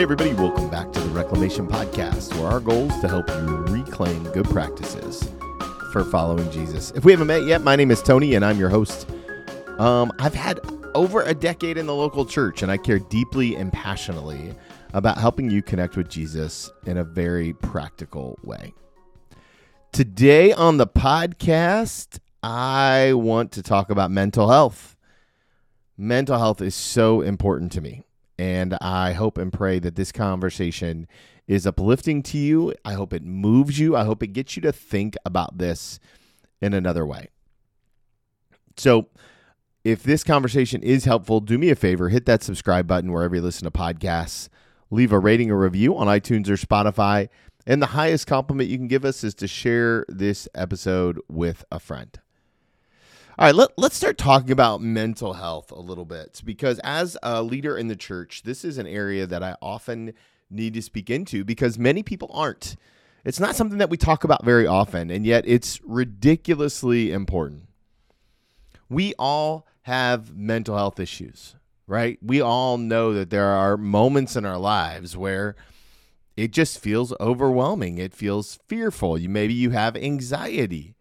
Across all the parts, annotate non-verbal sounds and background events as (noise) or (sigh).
Hey, everybody, welcome back to the Reclamation Podcast, where our goal is to help you reclaim good practices for following Jesus. If we haven't met yet, my name is Tony and I'm your host. Um, I've had over a decade in the local church, and I care deeply and passionately about helping you connect with Jesus in a very practical way. Today on the podcast, I want to talk about mental health. Mental health is so important to me. And I hope and pray that this conversation is uplifting to you. I hope it moves you. I hope it gets you to think about this in another way. So, if this conversation is helpful, do me a favor hit that subscribe button wherever you listen to podcasts. Leave a rating or review on iTunes or Spotify. And the highest compliment you can give us is to share this episode with a friend. All right, let, let's start talking about mental health a little bit because, as a leader in the church, this is an area that I often need to speak into because many people aren't. It's not something that we talk about very often, and yet it's ridiculously important. We all have mental health issues, right? We all know that there are moments in our lives where it just feels overwhelming. It feels fearful. You maybe you have anxiety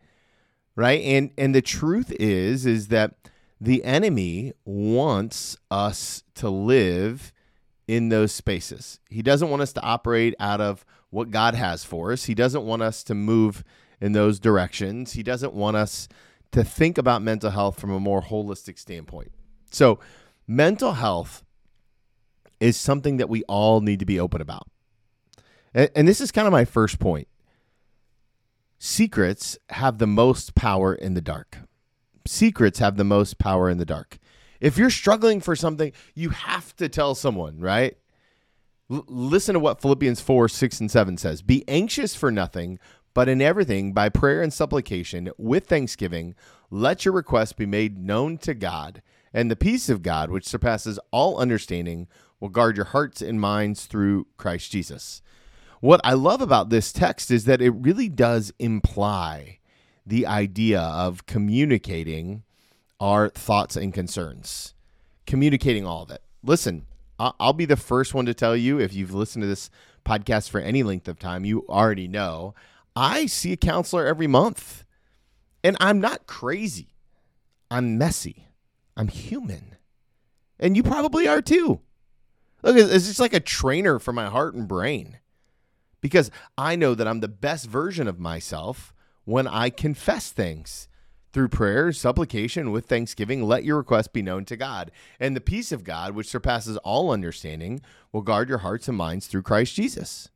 right? And and the truth is is that the enemy wants us to live in those spaces. He doesn't want us to operate out of what God has for us. He doesn't want us to move in those directions. He doesn't want us to think about mental health from a more holistic standpoint. So, mental health is something that we all need to be open about. And, and this is kind of my first point secrets have the most power in the dark. Secrets have the most power in the dark. If you're struggling for something, you have to tell someone, right? L- listen to what Philippians 4 6 and 7 says Be anxious for nothing, but in everything, by prayer and supplication, with thanksgiving, let your requests be made known to God. And the peace of God, which surpasses all understanding, will guard your hearts and minds through Christ Jesus what I love about this text is that it really does imply the idea of communicating our thoughts and concerns, communicating all of it. Listen, I'll be the first one to tell you if you've listened to this podcast for any length of time, you already know I see a counselor every month. And I'm not crazy. I'm messy. I'm human. And you probably are too. Look, it's just like a trainer for my heart and brain because I know that I'm the best version of myself when I confess things through prayer, supplication, with thanksgiving. Let your request be known to God. And the peace of God, which surpasses all understanding, will guard your hearts and minds through Christ Jesus.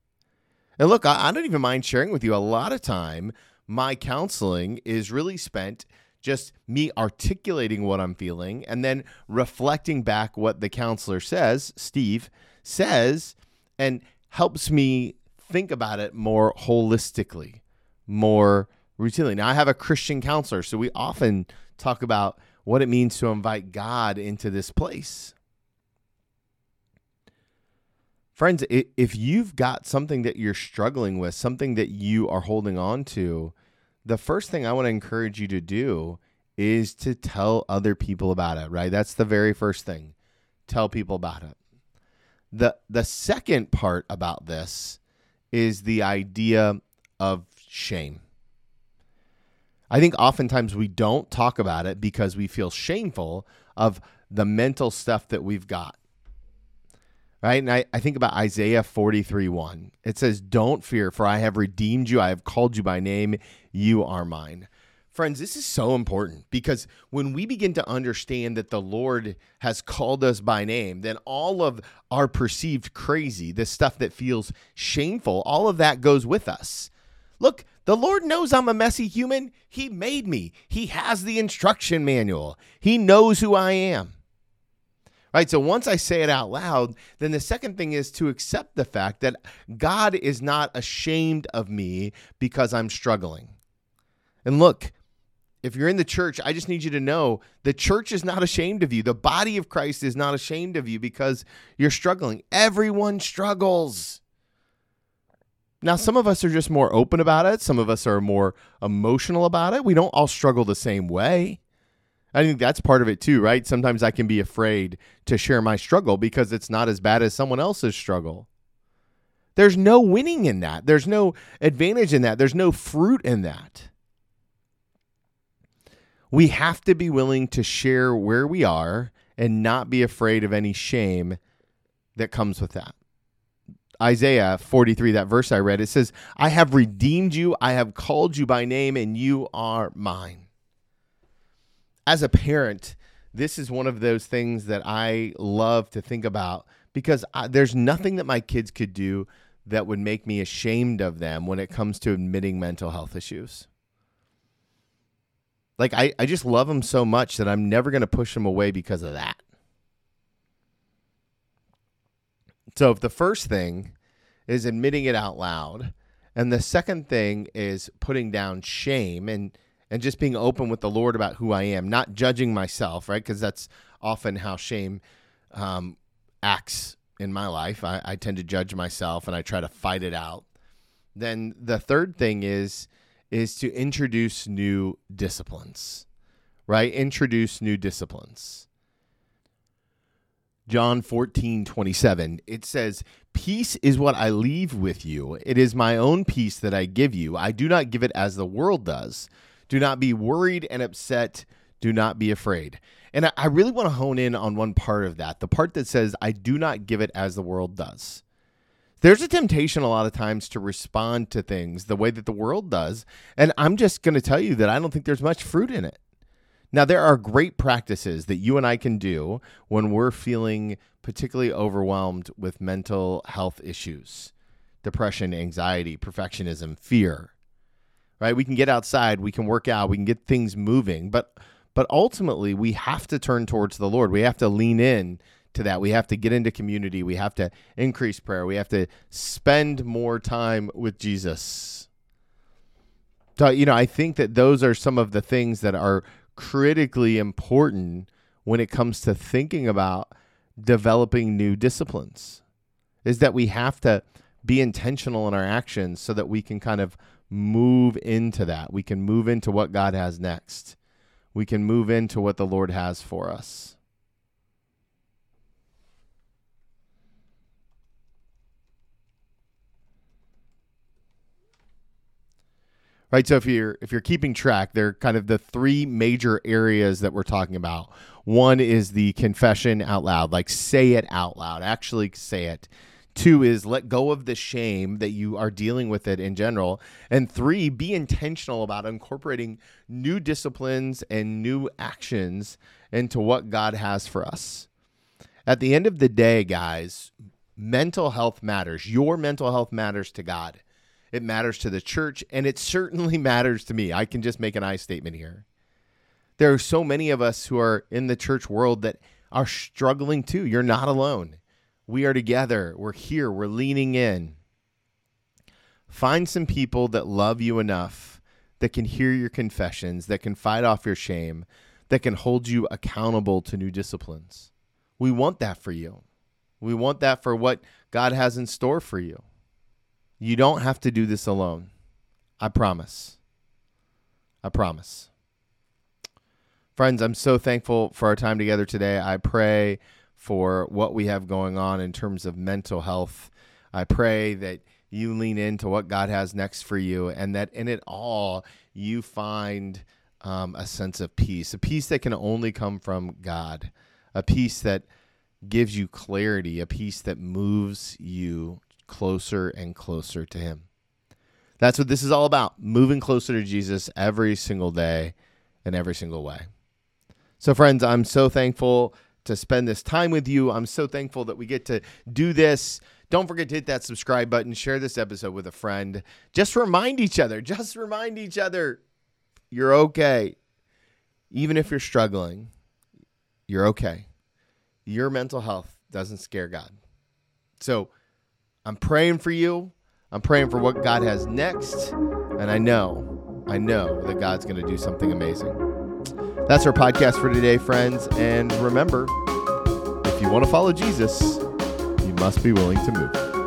And look, I, I don't even mind sharing with you a lot of time. My counseling is really spent just me articulating what I'm feeling and then reflecting back what the counselor says, Steve says, and helps me think about it more holistically, more routinely. Now, I have a Christian counselor, so we often talk about what it means to invite God into this place. Friends, if you've got something that you're struggling with, something that you are holding on to, the first thing I want to encourage you to do is to tell other people about it, right? That's the very first thing. Tell people about it. The the second part about this is the idea of shame. I think oftentimes we don't talk about it because we feel shameful of the mental stuff that we've got. Right? And I, I think about Isaiah 43 1. It says, Don't fear, for I have redeemed you. I have called you by name. You are mine. Friends, this is so important because when we begin to understand that the Lord has called us by name, then all of our perceived crazy, the stuff that feels shameful, all of that goes with us. Look, the Lord knows I'm a messy human. He made me, He has the instruction manual, He knows who I am. Right? So once I say it out loud, then the second thing is to accept the fact that God is not ashamed of me because I'm struggling. And look, if you're in the church, I just need you to know the church is not ashamed of you. The body of Christ is not ashamed of you because you're struggling. Everyone struggles. Now, some of us are just more open about it. Some of us are more emotional about it. We don't all struggle the same way. I think that's part of it too, right? Sometimes I can be afraid to share my struggle because it's not as bad as someone else's struggle. There's no winning in that. There's no advantage in that. There's no fruit in that. We have to be willing to share where we are and not be afraid of any shame that comes with that. Isaiah 43, that verse I read, it says, I have redeemed you, I have called you by name, and you are mine. As a parent, this is one of those things that I love to think about because I, there's nothing that my kids could do that would make me ashamed of them when it comes to admitting mental health issues. Like, I, I just love them so much that I'm never going to push them away because of that. So, if the first thing is admitting it out loud, and the second thing is putting down shame and and just being open with the Lord about who I am, not judging myself, right? Because that's often how shame um, acts in my life. I, I tend to judge myself and I try to fight it out. Then the third thing is is to introduce new disciplines, right? Introduce new disciplines. John 14, 27, it says, Peace is what I leave with you. It is my own peace that I give you. I do not give it as the world does. Do not be worried and upset. Do not be afraid. And I really want to hone in on one part of that the part that says, I do not give it as the world does. There's a temptation a lot of times to respond to things the way that the world does. And I'm just going to tell you that I don't think there's much fruit in it. Now, there are great practices that you and I can do when we're feeling particularly overwhelmed with mental health issues depression, anxiety, perfectionism, fear. Right? We can get outside, we can work out, we can get things moving, but but ultimately we have to turn towards the Lord. We have to lean in to that. We have to get into community. We have to increase prayer. We have to spend more time with Jesus. So, you know, I think that those are some of the things that are critically important when it comes to thinking about developing new disciplines is that we have to be intentional in our actions so that we can kind of move into that. We can move into what God has next. We can move into what the Lord has for us. Right? So if you're if you're keeping track they're kind of the three major areas that we're talking about. One is the confession out loud like say it out loud actually say it. Two is let go of the shame that you are dealing with it in general. And three be intentional about incorporating new disciplines and new actions into what god has for us. At the end of the day guys mental health matters. Your mental health matters to god it matters to the church, and it certainly (laughs) matters to me. I can just make an I statement here. There are so many of us who are in the church world that are struggling too. You're not alone. We are together. We're here. We're leaning in. Find some people that love you enough that can hear your confessions, that can fight off your shame, that can hold you accountable to new disciplines. We want that for you. We want that for what God has in store for you. You don't have to do this alone. I promise. I promise. Friends, I'm so thankful for our time together today. I pray for what we have going on in terms of mental health. I pray that you lean into what God has next for you and that in it all you find um, a sense of peace, a peace that can only come from God, a peace that gives you clarity, a peace that moves you closer and closer to Him. That's what this is all about moving closer to Jesus every single day in every single way. So, friends, I'm so thankful to spend this time with you. I'm so thankful that we get to do this. Don't forget to hit that subscribe button, share this episode with a friend. Just remind each other, just remind each other you're okay. Even if you're struggling, you're okay. Your mental health doesn't scare God. So, I'm praying for you. I'm praying for what God has next. And I know, I know that God's going to do something amazing. That's our podcast for today, friends. And remember, if you want to follow Jesus, you must be willing to move.